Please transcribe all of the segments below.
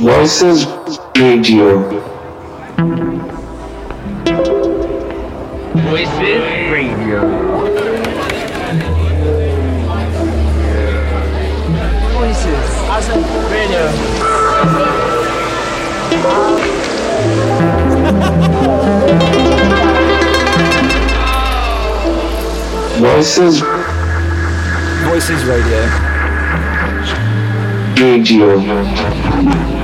Voices Radio. Voices Radio. Voices as a radio. Voices Voices Radio. Radio.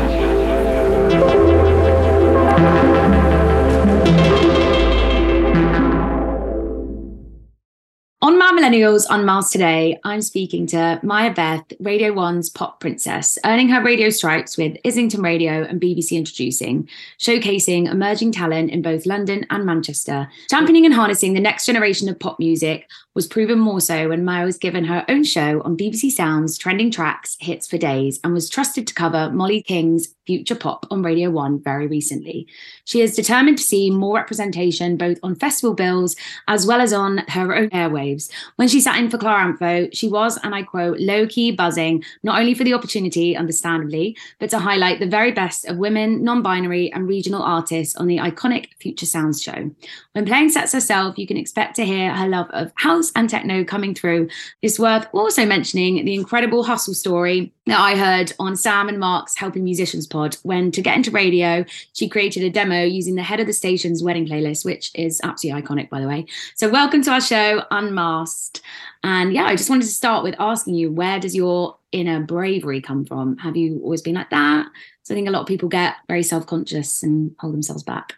Millennials on Mars today, I'm speaking to Maia Beth, Radio 1's pop princess, earning her radio stripes with Islington Radio and BBC Introducing, showcasing emerging talent in both London and Manchester. Championing and harnessing the next generation of pop music was proven more so when Maia was given her own show on BBC Sounds, Trending Tracks, Hits for Days, and was trusted to cover Mollie King's Future Pop on Radio 1 very recently. She is determined to see more representation both on festival bills as well as on her own airwaves. When she sat in for Clara Amfo, she was, and I quote, low key buzzing, not only for the opportunity, understandably, but to highlight the very best of women, non binary, and regional artists on the iconic Future Sounds show. When playing sets herself, you can expect to hear her love of house and techno coming through. It's worth also mentioning the incredible hustle story that I heard on Sam and Mark's Helping Musicians pod when to get into radio, she created a demo using the head of the station's wedding playlist, which is absolutely iconic, by the way. So, welcome to our show, Unmasked. And yeah, I just wanted to start with asking you where does your inner bravery come from? Have you always been like that? So, I think a lot of people get very self conscious and hold themselves back.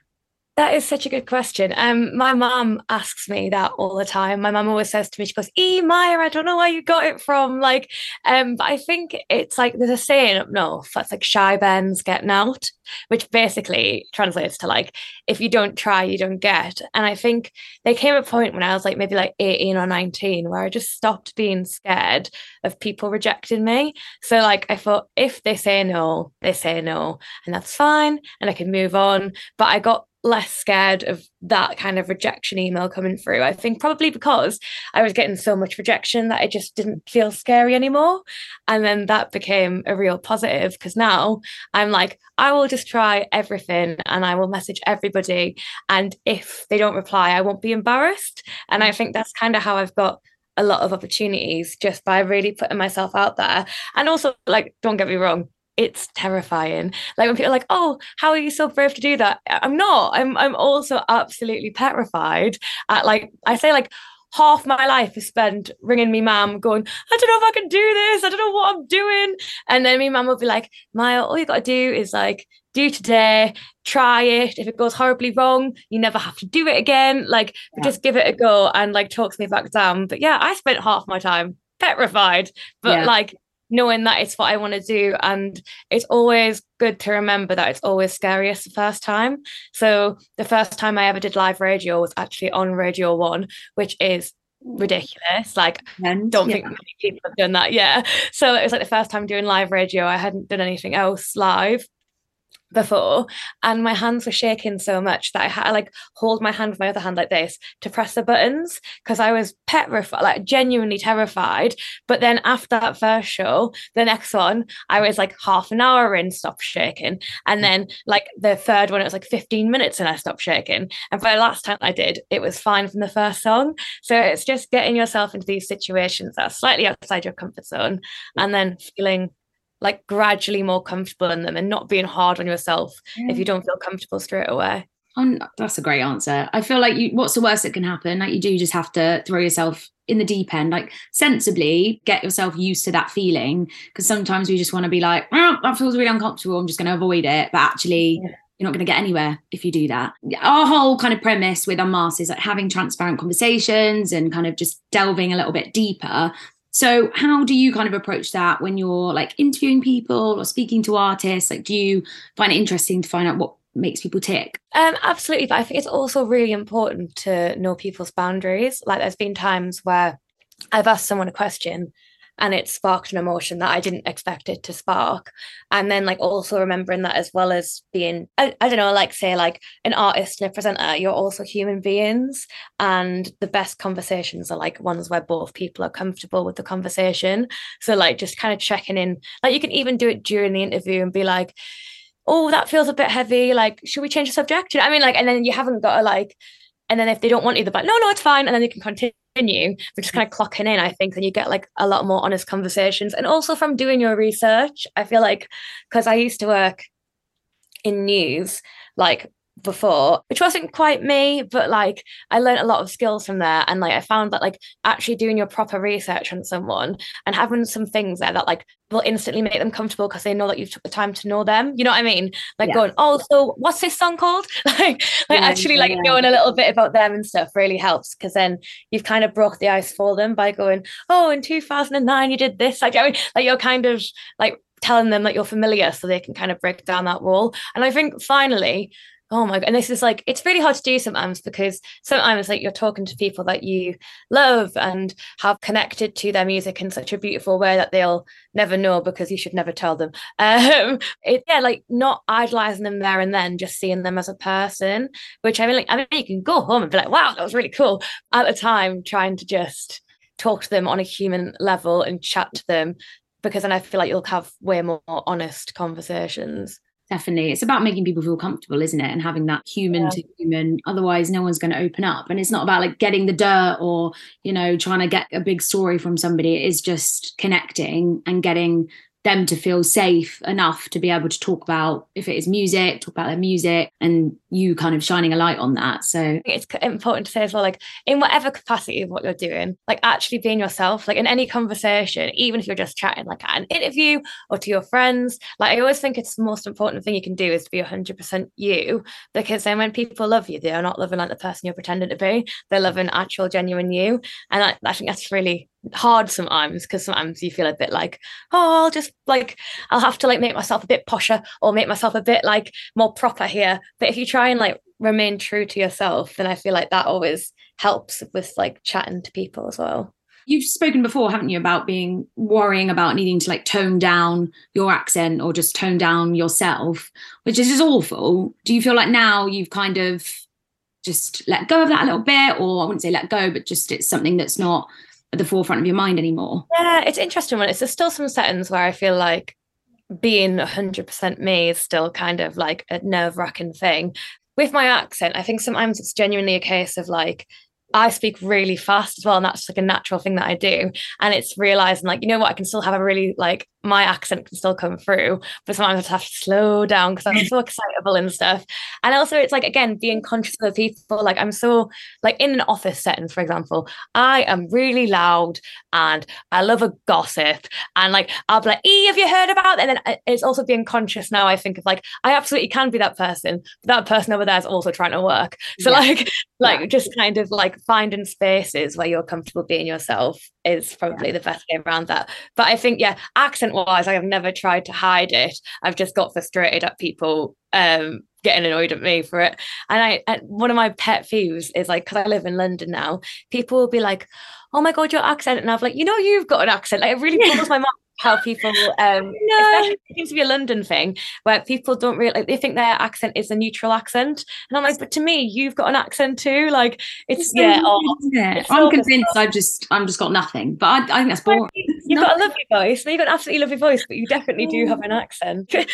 That is such a good question. Um, my mum asks me that all the time. My mum always says to me, she goes, "E Maia, I don't know where you got it from." Like, um, but I think it's like there's a saying up north that's like "shy Ben's getting out," which basically translates to like, if you don't try, you don't get. And I think there came a point when I was like maybe like 18 or 19 where I just stopped being scared of people rejecting me. So like I thought, if they say no, they say no, and that's fine, and I can move on. But I got less scared of that kind of rejection email coming through. I think probably because I was getting so much rejection that I just didn't feel scary anymore. And then that became a real positive because now I'm like, I will just try everything and I will message everybody. And if they don't reply, I won't be embarrassed. And I think that's kind of how I've got a lot of opportunities just by really putting myself out there. And also, like, don't get me wrong, it's terrifying. Like when people are like, "Oh, how are you so brave to do that?" I'm not. I'm I'm also absolutely petrified. At like I say, like half my life is spent ringing me mum, going, "I don't know if I can do this. I don't know what I'm doing." And then me mum will be like, "Maia, all you got to do is like." Do today, try it. If it goes horribly wrong, you never have to do it again. Like, yeah. just give it a go and like talks me back down. But yeah, I spent half my time petrified, but yeah. like knowing that it's what I want to do. And it's always good to remember that it's always scariest the first time. So the first time I ever did live radio was actually on Radio One, which is ridiculous. Like, and, don't yeah. think many people have done that. Yeah. So it was like the first time doing live radio. I hadn't done anything else live before and my hands were shaking so much that I had to like hold my hand with my other hand like this to press the buttons because I was petrified, like genuinely terrified. But then after that first show, the next one, I was like half an hour in, stopped shaking. And then like the third one, it was like 15 minutes and I stopped shaking. And for the last time I did, it was fine from the first song. So it's just getting yourself into these situations that are slightly outside your comfort zone and then feeling like gradually more comfortable in them and not being hard on yourself yeah. if you mm. don't feel comfortable straight away. Oh, that's a great answer. I feel like you what's the worst that can happen? Like you do just have to throw yourself in the deep end, like sensibly get yourself used to that feeling. Because sometimes we just want to be like, oh, that feels really uncomfortable. I'm just going to avoid it. But actually, yeah. you're not going to get anywhere if you do that. Our whole kind of premise with Unmasked is like having transparent conversations and kind of just delving a little bit deeper. So, how do you kind of approach that when you're like interviewing people or speaking to artists? Like, do you find it interesting to find out what makes people tick? Um, absolutely. But I think it's also really important to know people's boundaries. Like, there's been times where I've asked someone a question and it sparked an emotion that I didn't expect it to spark. And then like also remembering that as well as being I, I don't know, like say like an artist and a presenter, you're also human beings. And the best conversations are like ones where both people are comfortable with the conversation. So like just kind of checking in. Like you can even do it during the interview and be like, oh, that feels a bit heavy. Like, should we change the subject? I mean, like, and then you haven't got to like, and then if they don't want you, they're like, no, no, it's fine. And then you can continue continue but just kind of mm. clocking in i think then you get like a lot more honest conversations. And also from doing your research i feel like because i used to work in news like before which wasn't quite me but like i learned a lot of skills from there. And like i found that like actually doing your proper research on someone and having some things there that like will instantly make them comfortable because they know that you've took the time to know them. You know what i mean? Like yeah. going oh so what's this song called? Like like yeah, actually like yeah. knowing a little bit about them and stuff really helps because then you've kind of broke the ice for them by going oh in 2009 you did this. Like i mean like you're kind of like telling them that you're familiar so they can kind of break down that wall. And i think finally oh my god and this is like it's really hard to do sometimes because sometimes like you're talking to people that you love and have connected to their music in such a beautiful way that they'll never know because you should never tell them. Um it, yeah like not idolizing them there and then just seeing them as a person which i mean like i mean you can go home and be like wow that was really cool at the time trying to just talk to them on a human level and chat to them because then i feel like you'll have way more honest conversations definitely. It's about making people feel comfortable isn't it? And having that human yeah. to human. Otherwise no one's going to open up. And it's not about like getting the dirt or you know trying to get a big story from somebody. It is just connecting and getting them to feel safe enough to be able to talk about if it is music talk about their music and you kind of shining a light on that. So it's important to say as well like in whatever capacity of what you're doing like actually being yourself like in any conversation even if you're just chatting like at an interview or to your friends like i always think it's the most important thing you can do is to be 100% you because then when people love you they're not loving like the person you're pretending to be they're loving actual genuine you. And I, I think that's really hard sometimes because sometimes you feel a bit like oh I'll just like I'll have to like make myself a bit posher or make myself a bit like more proper here. But if you try and like remain true to yourself then I feel like that always helps with like chatting to people as well. You've spoken before haven't you about being worrying about needing to like tone down your accent or just tone down yourself which is just awful. Do you feel like now you've kind of just let go of that a little bit? Or I wouldn't say let go but just it's something that's not at the forefront of your mind anymore. Yeah, it's interesting when it's there's still some settings where I feel like being 100% me is still kind of like a nerve wracking thing. With my accent, I think sometimes it's genuinely a case of like, I speak really fast as well, and that's like a natural thing that I do. And it's realizing, like, you know what, I can still have a really like my accent can still come through, but sometimes I just have to slow down because I'm so excitable and stuff. And also, it's like again being conscious of the people. Like I'm so like in an office setting, for example, I am really loud and I love a gossip, and like I'll be like, "E, have you heard about?" It? And then uh, it's also being conscious now. I think of like I absolutely can be that person, but that person over there is also trying to work. So yeah. like, like yeah. just kind of like finding spaces where you're comfortable being yourself is probably yeah. the best way around that. But I think, yeah, accent wise, I have never tried to hide it. I've just got frustrated at people um, getting annoyed at me for it. And I, and one of my pet peeves is like, because I live in London now, people will be like, oh my God, your accent. And I've like, you know, you've got an accent. Like, it really blows my mind how people um no. it seems to be a London thing where people don't really like, they think their accent is a neutral accent. And I'm like but to me you've got an accent too. Like it's, it's yeah oh, it? I'm convinced I've just I'm just got nothing but I, I think that's boring. you've got a lovely voice. You've got an absolutely lovely voice but you definitely do have an accent.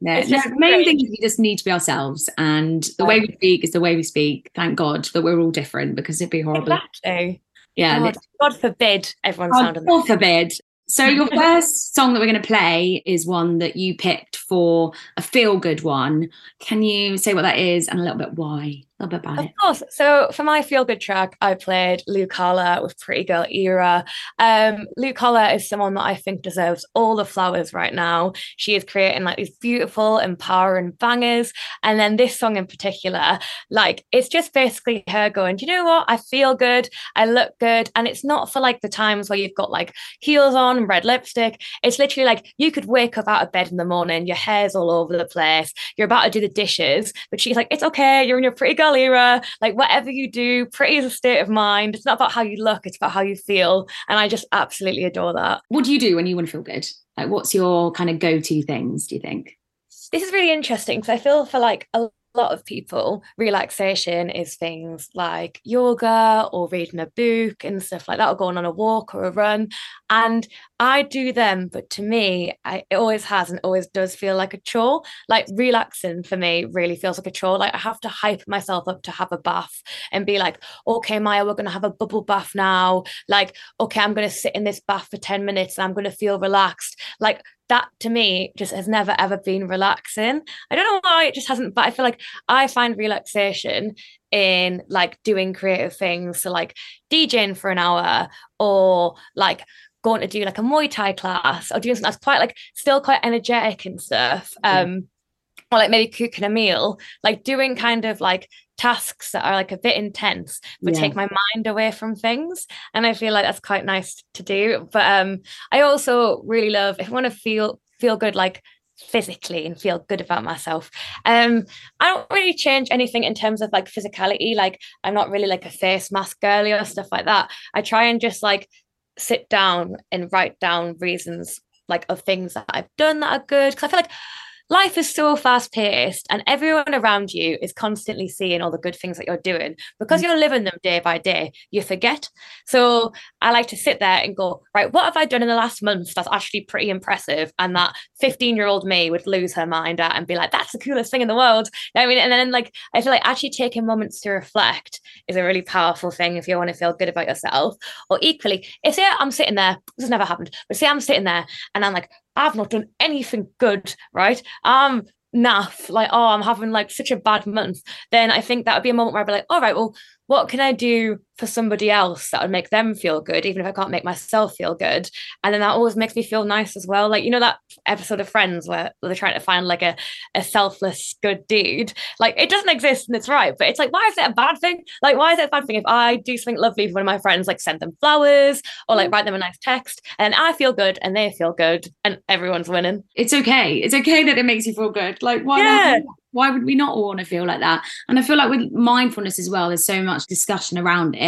Yeah, yeah the main thing is we just need to be ourselves and the way we speak is the way we speak. Thank God that we're all different because it'd be horrible. Exactly. Yeah God, God forbid everyone sounded God forbid so your first song that we're going to play is one that you picked for a feel good one. Can you say what that is and a little bit why? Little bit about of it. Of course. So for my feel good track, I played Lu Kala with Pretty Girl Era. Um, Lu Kala is someone that I think deserves all the flowers right now. She is creating like these beautiful, empowering bangers. And then this song in particular, like it's just basically her going, you know what? I feel good. I look good. And it's not for like the times where you've got like heels on, red lipstick. It's literally like you could wake up out of bed in the morning, your hair's all over the place, you're about to do the dishes, but she's like, It's okay, you're in your pretty girl Galera, like whatever you do, pretty is a state of mind. It's not about how you look, it's about how you feel. And I just absolutely adore that. What do you do when you want to feel good? Like, what's your kind of go to things, do you think? This is really interesting because I feel for like a lot of people, relaxation is things like yoga or reading a book and stuff like that, or going on a walk or a run. And I do them, but to me, I, it always has and always does feel like a chore. Like relaxing for me really feels like a chore. Like I have to hype myself up to have a bath and be like, okay, Maia, we're going to have a bubble bath now. Like, okay, I'm going to sit in this bath for 10 minutes and I'm going to feel relaxed. Like, that to me just has never ever been relaxing. I don't know why it just hasn't, but I feel like I find relaxation in like doing creative things. So like DJing for an hour or like going to do like a Muay Thai class or doing something that's quite like still quite energetic and stuff. Um or like maybe cooking a meal, like doing kind of like tasks that are like a bit intense but yeah. take my mind away from things and i feel like that's quite nice to do but um i also really love if i want to feel feel good like physically and feel good about myself um i don't really change anything in terms of like physicality like i'm not really like a face mask girly or stuff like that i try and just like sit down and write down reasons like of things that i've done that are good because i feel like life is so fast paced and everyone around you is constantly seeing all the good things that you're doing. Because mm. you're living them day by day you forget. So i like to sit there and go right what have i done in the last month that's actually pretty impressive? And that 15 year old me would lose her mind at and be like that's the coolest thing in the world. I mean? And then like i feel like actually taking moments to reflect is a really powerful thing if you want to feel good about yourself. Or equally if say i'm sitting there this has never happened but say i'm sitting there and i'm like I've not done anything good, right? I'm naff, like, oh, I'm having like such a bad month, then I think that would be a moment where I'd be like, all right, well, what can I do for somebody else that would make them feel good, even if I can't make myself feel good? And then that always makes me feel nice as well. Like, you know, that episode of Friends where they're trying to find like a, a selfless good dude. Like, it doesn't exist and it's right. But it's like, why is it a bad thing? Like, why is it a bad thing if I do something lovely for one of my friends, like send them flowers or like mm. write them a nice text and I feel good and they feel good and everyone's winning? It's okay. It's okay that it makes you feel good. Like, why yeah. why would we not all want to feel like that and i feel like with mindfulness as well there's so much discussion around it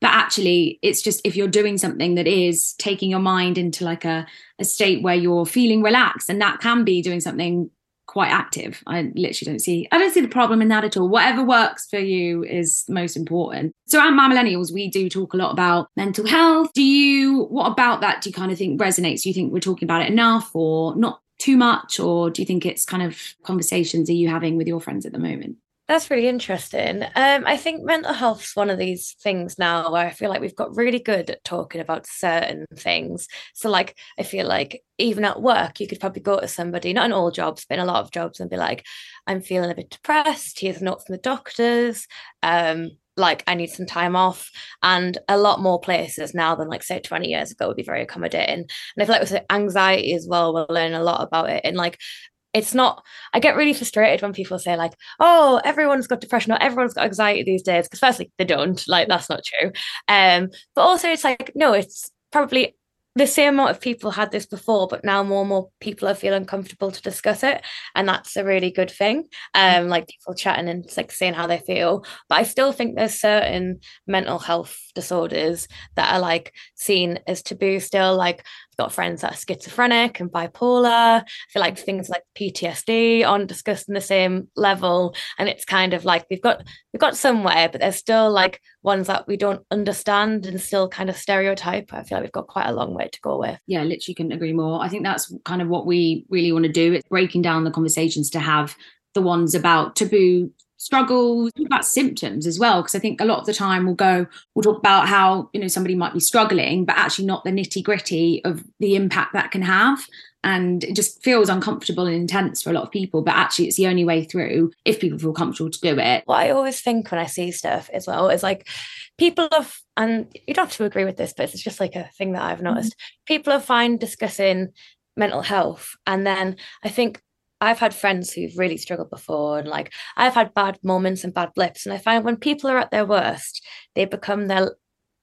but actually it's just if you're doing something that is taking your mind into like a, a state where you're feeling relaxed and that can be doing something quite active. I literally don't see i don't see the problem in that at all. Whatever works for you is most important. So at Mad Millennials we do talk a lot about mental health. Do you what about that? Do you kind of think resonates? Do you think we're talking about it enough or not too much? Or do you think it's kind of conversations are you having with your friends at the moment that's really interesting. Um, I think mental health is one of these things now where I feel like we've got really good at talking about certain things. So, like, I feel like even at work, you could probably go to somebody, not in all jobs, but in a lot of jobs, and be like, I'm feeling a bit depressed. Here's a note from the doctors. Um, like I need some time off. And a lot more places now than like say 20 years ago would be very accommodating. And I feel like with anxiety as well, we'll learn a lot about it. And like it's not i get really frustrated when people say like oh everyone's got depression or everyone's got anxiety these days because firstly they don't like that's not true um but also it's like no it's probably the same amount of people had this before, but now more and more people are feeling comfortable to discuss it, and that's a really good thing. Mm. Um, like people chatting and like saying how they feel. But I still think there's certain mental health disorders that are like seen as taboo still. Like got friends that are schizophrenic and bipolar. I feel like things like PTSD aren't discussed in the same level. And it's kind of like we've got we've got somewhere, but there's still like ones that we don't understand and still kind of stereotype. I feel like we've got quite a long way to go with. Yeah, literally couldn't agree more. I think that's kind of what we really want to do. It's breaking down the conversations to have the ones about taboo struggles, about symptoms as well. Because I think a lot of the time we'll go, we'll talk about how, you know, somebody might be struggling, but actually not the nitty gritty of the impact that can have. And it just feels uncomfortable and intense for a lot of people. But actually, it's the only way through if people feel comfortable to do it. What I always think when I see stuff as well is like people have, and you don't have to agree with this, but it's just like a thing that I've noticed. Mm-hmm. People are fine discussing mental health. And then I think I've had friends who've really struggled before, and like I've had bad moments and bad blips. And I find when people are at their worst, they become their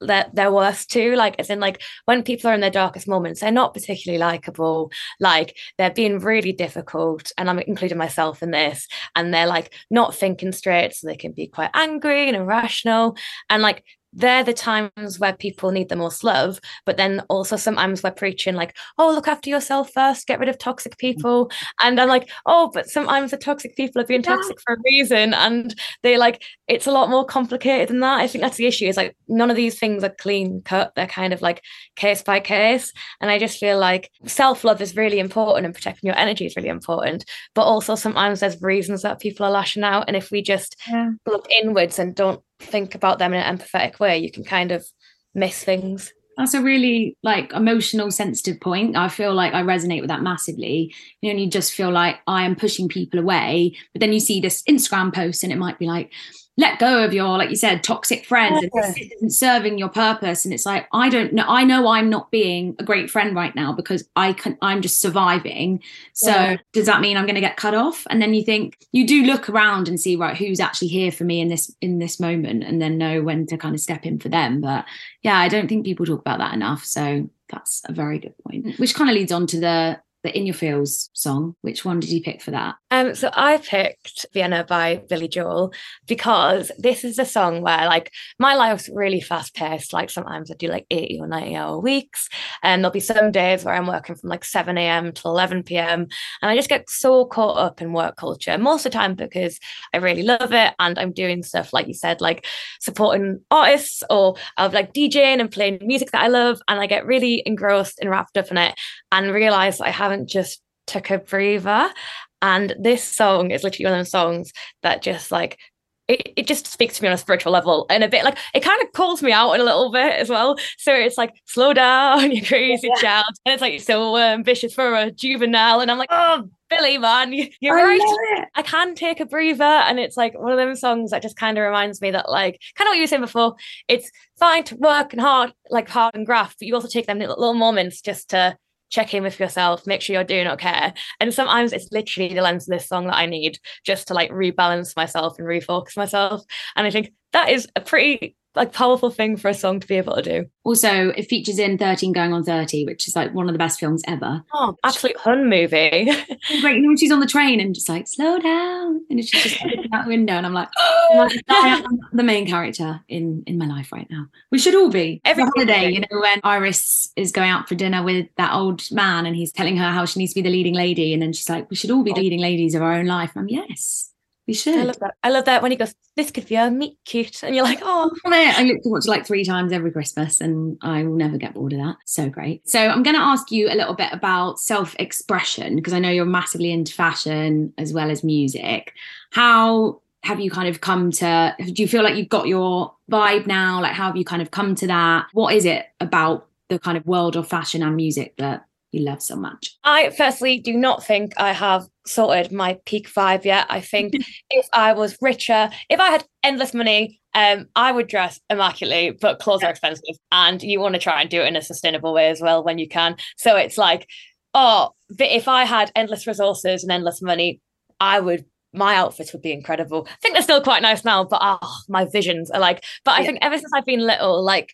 their, their worst too like as in like when people are in their darkest moments they're not particularly likable like they're being really difficult and i'm including myself in this and they're like not thinking straight so they can be quite angry and irrational and like they're the times where people need the most love but then also sometimes we're preaching like oh look after yourself first get rid of toxic mm. people. And i'm like oh but sometimes the toxic people are being toxic for a reason. And they like it's a lot more complicated than that. I think that's the issue is like none of these things are clean cut. They're kind of like case by case. And i just feel like self-love is really important and protecting your energy is really important. But also sometimes there's reasons that people are lashing out. And if we just Yeah. look inwards and don't think about them in an empathetic way, you can kind of miss things. That's a really like emotional, sensitive point. I feel like I resonate with that massively. You know, and you just feel like I am pushing people away, but then you see this Instagram post and it might be like, let go of your, like you said, toxic friends. And this isn't serving your purpose. And it's like, I don't know. I know I'm not being a great friend right now because I can I'm just surviving. So Yeah. does that mean I'm gonna get cut off? And then you think you do look around and see, right, who's actually here for me in this in this moment and then know when to kind of step in for them. But yeah, I don't think people talk about that enough. So that's a very good point. Which kind of leads on to the the In Your Feels song. Which one did you pick for that? Um, so I picked Vienna by Billy Joel because this is a song where like my life's really fast paced. Like sometimes I do like 80 or 90 hour weeks, and there'll be some days where I'm working from like 7 a.m. till 11 p.m. And I just get so caught up in work culture most of the time because I really love it and I'm doing stuff like you said, like supporting artists or I'll like DJing and playing music that I love, and I get really engrossed and wrapped up in it and realize I haven't just took a breather. And this song is literally one of those songs that just like it, it just speaks to me on a spiritual level and a bit like it kind of calls me out in a little bit as well. So it's like slow down, you crazy Yeah. child. And it's like so ambitious for a juvenile. And I'm like, oh Billy, man, you- you're I right. I can take a breather. And it's like one of them songs that just kind of reminds me that, like, kind of what you were saying before, it's fine to work and hard, like hard and graft, but you also take them little moments just to check in with yourself, make sure you're doing okay. And sometimes it's literally the lens of this song that I need just to like rebalance myself and refocus myself. And I think that is a pretty like powerful thing for a song to be able to do. Also, it features in 13 Going on 30, which is like one of the best films ever. Oh, absolute hun movie. Great. You know, when she's on the train and just like, slow down. And she's just looking out the window. And I'm like, oh, I am the main character in, in my life right now. We should all be. Every Every holiday, you know, when Iris is going out for dinner with that old man and he's telling her how she needs to be the leading lady. And then she's like, we should all be the leading ladies of our own life. And I'm, yes, we should. I love that. I love that when he goes, This could be a meet cute. And you're like, Oh. I look to watch like three times every Christmas and I will never get bored of that. So great. So I'm going to ask you a little bit about self expression because I know you're massively into fashion as well as music. How have you kind of come to, do you feel like you've got your vibe now? Like, how have you kind of come to that? What is it about the kind of world of fashion and music that you love so much? I firstly do not think I have sorted my peak vibe yet. I think if I was richer, if I had endless money, um, I would dress immaculately, but clothes are expensive, and you want to try and do it in a sustainable way as well when you can. So it's like, oh, but if I had endless resources and endless money, I would. My outfits would be incredible. I think they're still quite nice now, but oh, my visions are like. But I Yeah. think ever since I've been little, like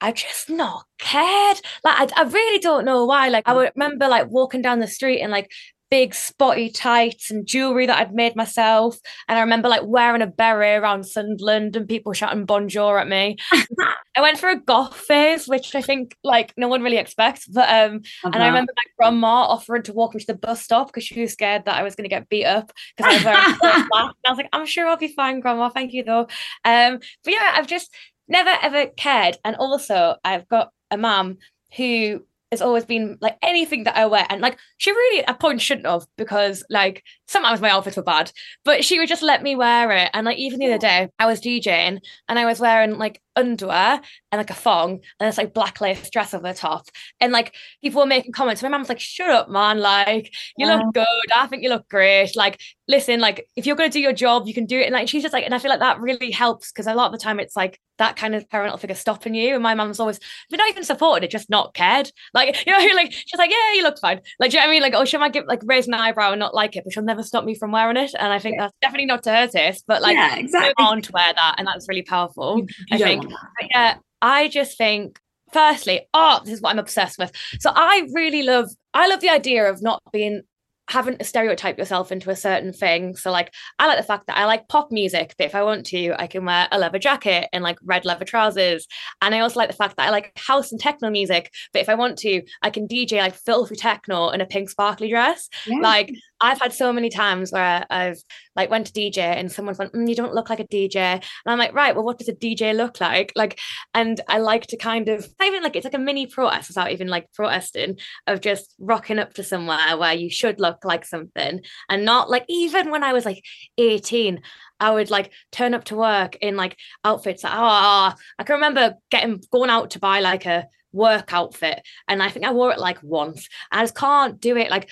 I've just not cared. Like I, I really don't know why. Like I remember like walking down the street and like big spotty tights and jewelry that I'd made myself. And I remember like wearing a beret around Sunderland and people shouting bonjour at me. I went for a goth phase, which I think like no one really expects. But um and I remember my grandma offering to walk me to the bus stop because she was scared that I was going to get beat up because I was wearing a black. And I was like, I'm sure I'll be fine, grandma. Thank you though. Um, but yeah, I've just never ever cared. And also, I've got a mum who has always been like anything that I wear, and like she really at point shouldn't have because like sometimes my outfits were bad, but she would just let me wear it. And like even the other day, I was DJing and I was wearing like underwear and like a thong and it's like black lace dress over the top, and like people were making comments. My mum was like, "Shut up, man! Like you Wow. look good. I think you look great. Like listen, like if you're gonna do your job, you can do it." And like she's just like, and I feel like that really helps because a lot of the time it's like that kind of parental figure stopping you. And my mum's always, if not even supported it, just not cared. Like you know, like she's like, "Yeah, you look fine." Like do you know what I mean? Like oh, she might give like raise an eyebrow and not like it, but she'll never stop me from wearing it. And I think that's definitely not to her taste, but like yeah, I exactly. want to wear that, and that's really powerful. You- I think. But yeah, I just think, firstly, oh, this is what I'm obsessed with. So I really love, I love the idea of not being having to stereotype yourself into a certain thing. So like I like the fact that I like pop music, but if I want to, I can wear a leather jacket and like red leather trousers. And I also like the fact that I like house and techno music, but if I want to, I can DJ like filthy techno in a pink sparkly dress. Yeah. Like I've had so many times where I've like went to DJ and someone's went, mm, you don't look like a DJ. And I'm like, right, well, what does a DJ look like? Like, and I like to kind of even like it's like a mini protest without even like protesting of just rocking up to somewhere where you should look like something and not like even when I was like 18, I would like turn up to work in like outfits. That, oh, I can remember getting going out to buy like a work outfit, and I think I wore it like once. I just can't do it. Like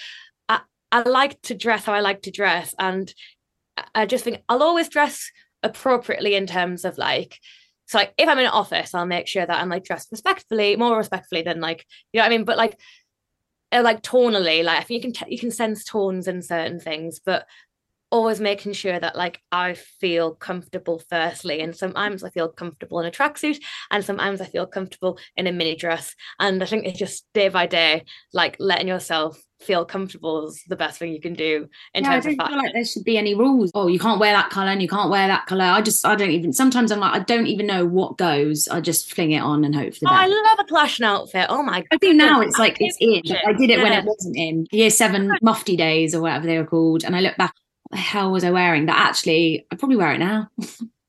I, like to dress how I like to dress, and I just think I'll always dress appropriately in terms of like so like if I'm in an office, I'll make sure that I'm like dressed respectfully, more respectfully than like you know what I mean. But like uh, like tonally, like I think you can t- you can sense tones in certain things, but always making sure that like I feel comfortable firstly. And sometimes I feel comfortable in a tracksuit, and sometimes I feel comfortable in a mini dress. And I think it's just day by day, like letting yourself feel comfortable is the best thing you can do in Yeah, terms of don't fashion. feel like there should be any rules. Oh, you can't wear that color and you can't wear that color. I just, I don't even. Sometimes I'm like, I don't even know what goes. I just fling it on and hope for the Oh, I love a clashing outfit. Oh my god. I think now it's like it's in. I did it when it wasn't in. Year seven mufti days or whatever they were called, and I look back. What the hell was I wearing? That actually, I probably wear it now.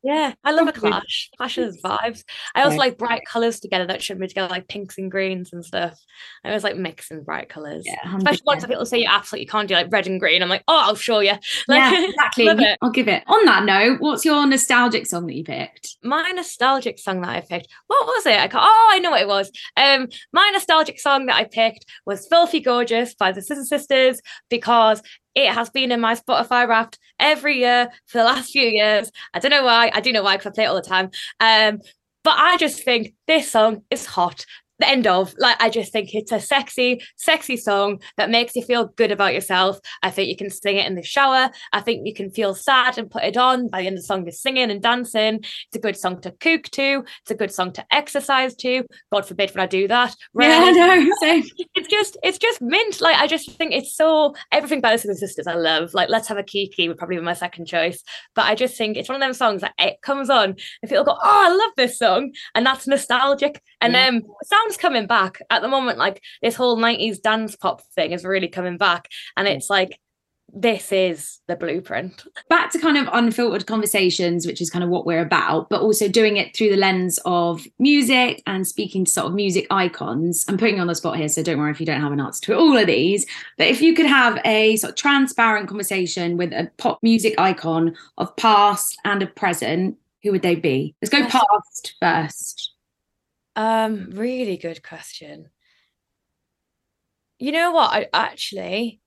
Yeah, I love a clash. Clashes vibes. I also Yeah. like bright colors together that should be together, like pinks and greens and stuff. I always like mixing bright colors. Yeah, Especially once 100%. people say you absolutely can't do like red and green. I'm like, oh, I'll show you. yeah, exactly. I'll give it. On that note, what's your nostalgic song that you picked? my nostalgic song that I picked. What was it? I ca- oh, I know what it was. Um, my nostalgic song that I picked was "Filthy Gorgeous" by the Scissor Sisters because it has been in my Spotify Wrapped every year for the last few years. I don't know why. I do know why because I play it all the time. Um, but I just think this song is hot. The end of like I just think it's a sexy, sexy song that makes you feel good about yourself. I think you can sing it in the shower. I think you can feel sad and put it on. By the end of the song, you're singing and dancing. It's a good song to cook to. It's a good song to exercise to. God forbid when I do that. Yeah, I Rarely. Same. It's just, it's just mint. Like I just think it's so everything by the Scissor Sisters. I love. Like Let's Have a Kiki would probably be my second choice. But I just think it's one of them songs that it comes on and people go, "Oh, I love this song," and that's nostalgic. And Yeah. um, sounds coming back at the moment. Like this whole '90s dance pop thing is really coming back, and it's like this is the blueprint. back to kind of unfiltered conversations, which is kind of what we're about, but also doing it through the lens of music and speaking to sort of music icons. I'm putting you on the spot here, so don't worry if you don't have an answer to all of these. But if you could have a sort of transparent conversation with a pop music icon of past and of present, who would they be? Let's go past first. Um, really good question. You know what? I actually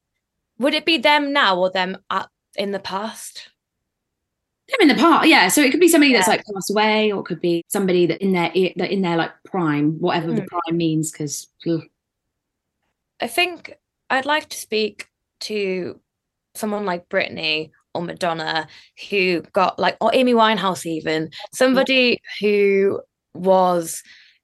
would it be them now or them at, in the past? Them in the past, yeah. So it could be somebody that's like passed away, or it could be somebody that in their that in their like prime, whatever the Mm. prime means, because I think I'd like to speak to someone like Britney or Madonna who got like or Amy Winehouse even somebody who was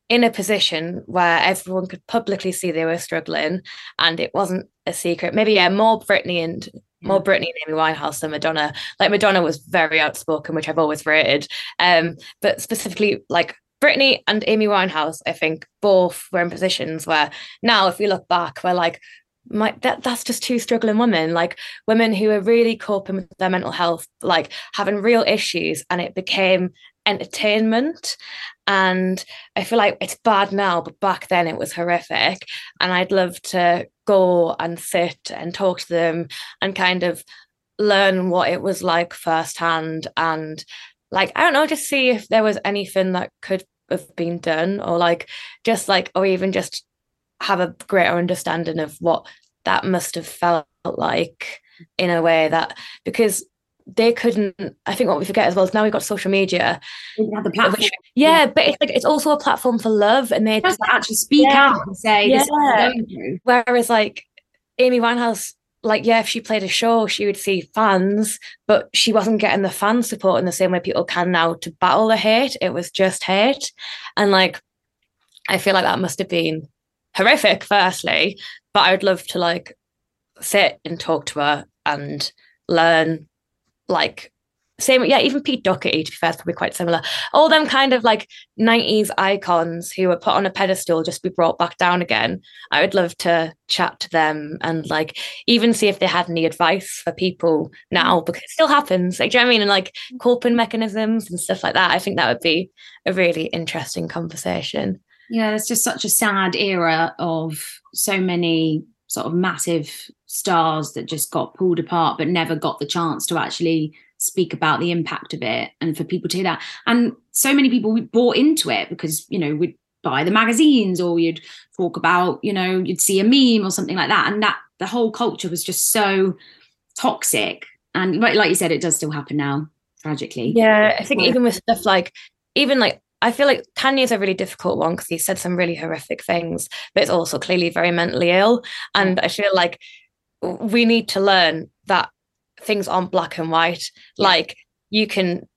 in a position where everyone could publicly see they were struggling and it wasn't a secret. Maybe yeah, more Britney and more Britney and Amy Winehouse than Madonna. Like Madonna was very outspoken, which I've always rated. Um, but specifically like Britney and Amy Winehouse, I think both were in positions where now, if we look back, we're like, my that that's just two struggling women, like women who are really coping with their mental health, like having real issues, and it became entertainment. And I feel like it's bad now, but back then it was horrific. And I'd love to go and sit and talk to them and kind of learn what it was like firsthand and like I don't know, just see if there was anything that could have been done or like just like or even just have a greater understanding of what that must have felt like in a way that because they couldn't I think what we forget as well is now we've got social media the platform. which, yeah, but it's like it's also a platform for love and they just actually speak Yeah. out and say this is what Yeah. whereas like Amy Winehouse like yeah, if she played a show, she would see fans, but she wasn't getting the fan support in the same way people can now to battle the hate. It was just hate. And like I feel like that must have been horrific, firstly, but I would love to like sit and talk to her and learn like same yeah even pete doherty to be fair is probably quite similar. All them kind of like 90s icons who were put on a pedestal just be brought back down again. I would love to chat to them and like even see if they had any advice for people now mm. because it still happens. Like do you know what i mean? And like mm. coping mechanisms and stuff like that. I think that would be a really interesting conversation. Yeah it's just such a sad era of so many sort of massive stars that just got pulled apart but never got the chance to actually speak about the impact of it and for people to hear that. And so many people bought into it because you know we'd buy the magazines or you'd talk about you know you'd see a meme or something like that. And that the whole culture was just so toxic. And like you said it does still happen now tragically. Yeah i think yeah. even with stuff like even like I feel like Kanye is a really difficult one because he said some really horrific things, but it's also clearly very mentally ill. And I feel like we need to learn that things aren't black and white. Like you can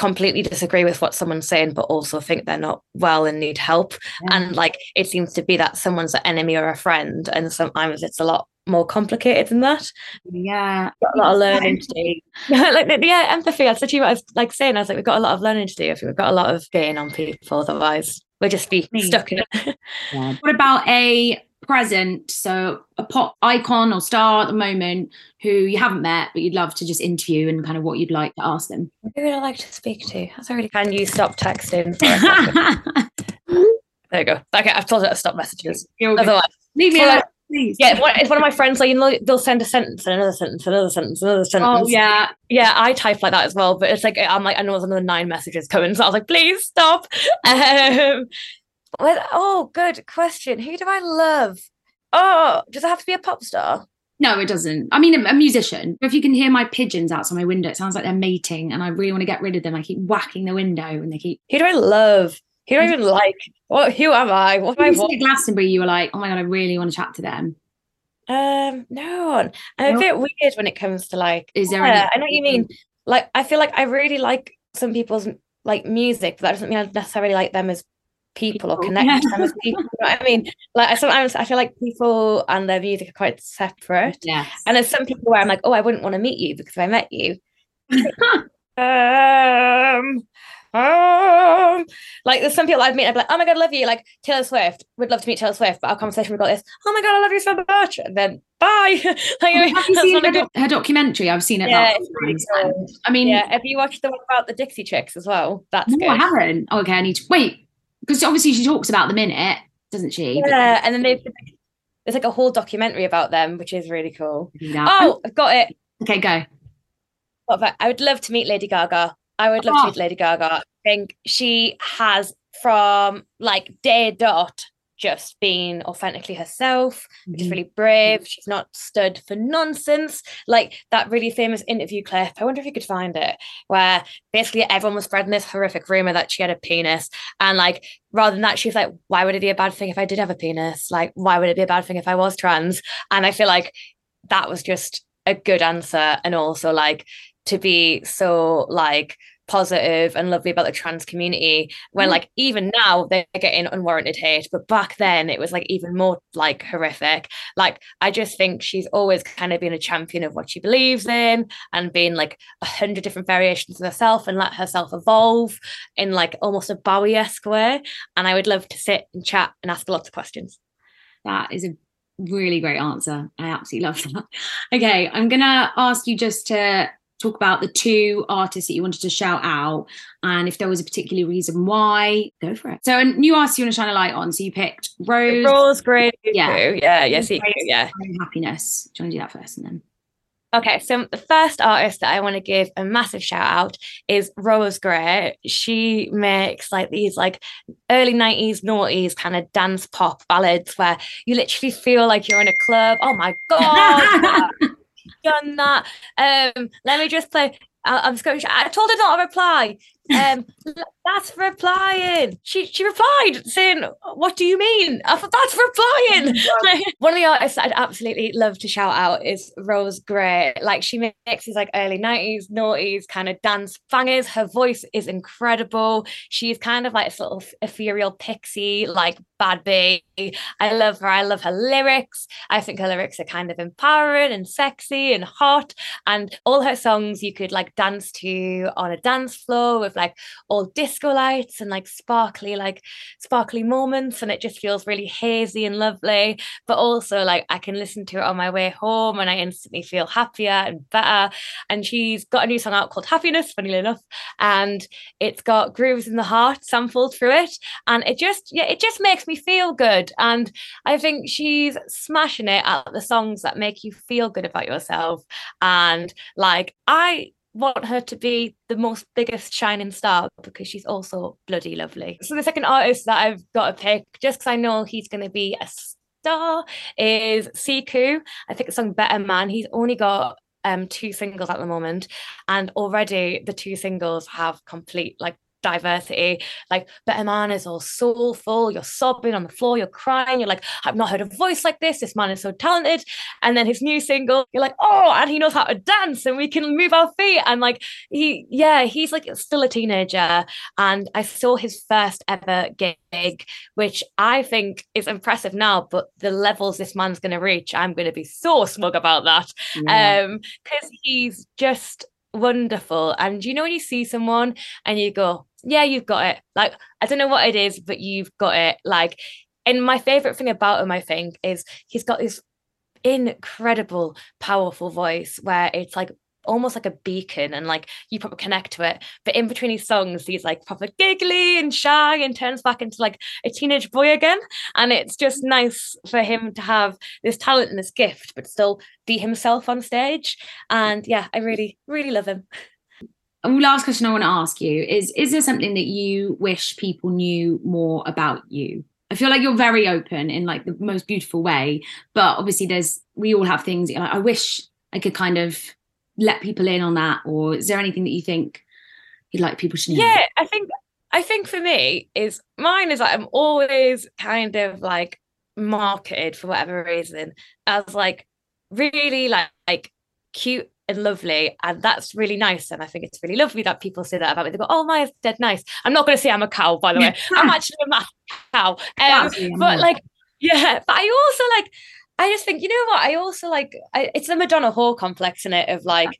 completely disagree with what someone's saying, but also think they're not well and need help. Yeah. And like it seems to be that someone's an enemy or a friend, and sometimes it's a lot more complicated than that. Yeah, got a lot of learning to do. like yeah, empathy. That's actually what I was like saying. I was like, we've got a lot of learning to do. I think we've got a lot of gain on people. Otherwise, we'll just be stuck in it. yeah. What about a present, so a pop icon or star at the moment who you haven't met but you'd love to just interview and kind of what you'd like to ask them? Who would I like to speak to? That's already. Can you stop texting? there you go. Okay, I've told her to stop messages. Otherwise, leave me alone. Please. Yeah, if one of my friends, like you know, they'll send a sentence and another sentence, another sentence, another sentence. Oh yeah, yeah. I type like that as well, but it's like I'm like I know there's another nine messages coming, so I was like, please stop. Um, well, oh, good question. Who do I love? Oh, does it have to be a pop star? No, it doesn't. I mean, a, a, musician. If you can hear my pigeons outside my window, it sounds like they're mating, and I really want to get rid of them. I keep whacking the window, and they keep. Who do I love? Who do I even like? What? Who am I? What am I? What? Glastonbury, you were like, oh my god, I really want to chat to them. Um, no, I'm a bit weird when it comes to like. Is there? Yeah, I know what you mean. Like, I feel like I really like some people's like music, but that doesn't mean I necessarily like them as people or connect them as people. You know I mean? Like sometimes I feel like people and their music are quite separate. Yeah. And there's some people where I'm like, oh, I wouldn't want to meet you because I met you. um, um, like there's some people I've met, I'd be like, oh my god, I love you. Like Taylor Swift, We'd love to meet Taylor Swift, but our conversation we got this, oh my god, I love you so much. And then bye. like, well, have you seen her, good... her, documentary? I've seen it. Yeah, really cool. I mean, yeah. Have you watched the one about the Dixie Chicks as well? That's no, good. I haven't. Okay, I need to wait because obviously she talks about them in it, doesn't she? Yeah, but... and then they there's like a whole documentary about them, which is really cool. Yeah. Oh, I've got it. Okay, go. I would love to meet Lady Gaga. I would love oh. to meet Lady Gaga. I think she has from like day dot just being authentically herself, mm-hmm. which is really brave. She's not stood for nonsense. Like that really famous interview clip. I wonder if you could find it, where basically everyone was spreading this horrific rumor that she had a penis. And like rather than that, she was like, why would it be a bad thing if I did have a penis? Like, why would it be a bad thing if I was trans? And I feel like that was just a good answer. And also like to be so like positive and lovely about the trans community when mm. like even now they're getting unwarranted hate but back then it was like even more like horrific. Like i just think she's always kind of been a champion of what she believes in and being like a hundred different variations of herself and let herself evolve in like almost a bowie-esque way. And i would love to sit and chat and ask lots of questions. That is a really great answer. I absolutely love that. Okay i'm gonna ask you just to talk about the two artists that you wanted to shout out and if there was a particular reason why go for it. So a new artist you want to shine a light on so you picked rose. Rose great yeah. Yeah yes yeah, yeah happiness. Do you want to do that first and then? Okay, so the first artist that I want to give a massive shout out is Rose Gray. She makes like these like early 90s noughties kind of dance pop ballads where you literally feel like you're in a club. Oh my god. done that. Um, let me just play. I, am going. I told her not to reply. Um, that's replying. She she replied saying, "What do you mean?" I thought that's replying. Like, one of the artists I'd absolutely love to shout out is Rose Gray. Like she mixes like early nineties, noughties kind of dance bangers. Her voice is incredible. She's kind of like a sort of ethereal pixie, like bad bee. I love her. I love her lyrics. I think her lyrics are kind of empowering and sexy and hot. And all her songs you could like dance to on a dance floor with like all disco lights and like sparkly, like sparkly moments. And it just feels really hazy and lovely. But also like I can listen to it on my way home and I instantly feel happier and better. And she's got a new song out called Happiness, funnily enough. And it's got Groove Is in the Heart sampled through it. And it just, yeah, it just makes me feel good. And I think she's smashing it at the songs that make you feel good about yourself. And like, I want her to be the most biggest shining star because she's also bloody lovely. So the second artist that I've got to pick, just because I know he's going to be a star, is Ciku. I think the song Better Man. He's only got um two singles at the moment and already the two singles have complete like diversity. Like Better Man is all soulful. You're sobbing on the floor. You're crying. You're like, I've not heard a voice like this. This man is so talented. And then his new single, you're like, oh, and he knows how to dance, and we can move our feet. And like he, yeah, he's like still a teenager. And I saw his first ever gig, which I think is impressive now. But the levels this man's going to reach, I'm going to be so smug about that. Yeah. Um, because he's just wonderful. And you know when you see someone and you go, yeah, you've got it. Like, I don't know what it is, but you've got it. Like, and my favorite thing about him, I think, is he's got this incredible, powerful voice where it's like almost like a beacon and like you probably connect to it. But in between his songs, he's like proper giggly and shy and turns back into like a teenage boy again. And it's just mm. nice for him to have this talent and this gift, but still be himself on stage. And yeah, I really, really love him. last question I want to ask you is Is there something that you wish people knew more about you? I feel like you're very open in like the most beautiful way, but obviously there's we all have things. Like, I wish I could kind of let people in on that, or is there anything that you think you'd like people to know? Yeah, I think I think for me is mine is like I'm always kind of like marketed for whatever reason as like really like, like cute and lovely. And that's really nice. And I think it's really lovely that people say that about me. They go, Oh, Maia's dead nice. I'm not going to say I'm a cow, by the way. I'm actually a cow. Um, but like, yeah, but I also like, I just think, you know what? I also like, I, it's the Madonna whore complex in it of like,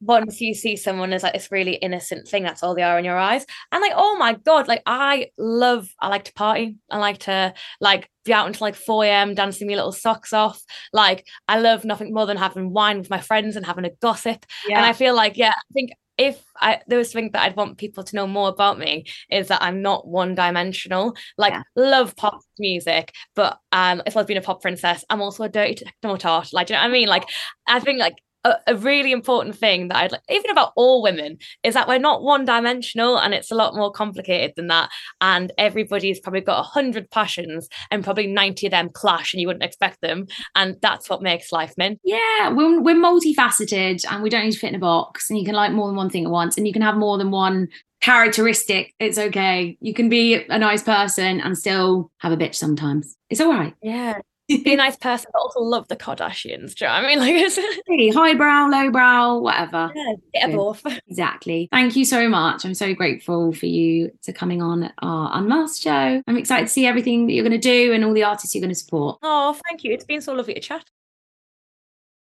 once you see someone as like this really innocent thing, that's all they are in your eyes. And like, oh my God, like I love, I like to party. I like to like be out until like 4 a.m. dancing my little socks off. Like I love nothing more than having wine with my friends and having a gossip. Yeah. And I feel like, yeah, I think if I there was something that I'd want people to know more about me is that I'm not one dimensional. Like yeah. love pop music, but um if I've been a pop princess, I'm also a dirty techno tart. Like, you know what I mean? Like I think like a, a, really important thing that I'd like, even about all women, is that we're not one dimensional and it's a lot more complicated than that. And everybody's probably got a hundred passions and probably 90 of them clash and you wouldn't expect them. And that's what makes life mint. Yeah, we're, we're multifaceted and we don't need to fit in a box and you can like more than one thing at once and you can have more than one characteristic. It's okay. You can be a nice person and still have a bitch sometimes. It's all right. Yeah be a nice person, but also love the Kardashians. Do you know what I mean? Like it's hey, highbrow, lowbrow, whatever. Yeah, bit both. Exactly. Thank you so much. I'm so grateful for you to coming on our Unmasked show. I'm excited to see everything that you're going to do and all the artists you're going to support. Oh, thank you. It's been so lovely to chat.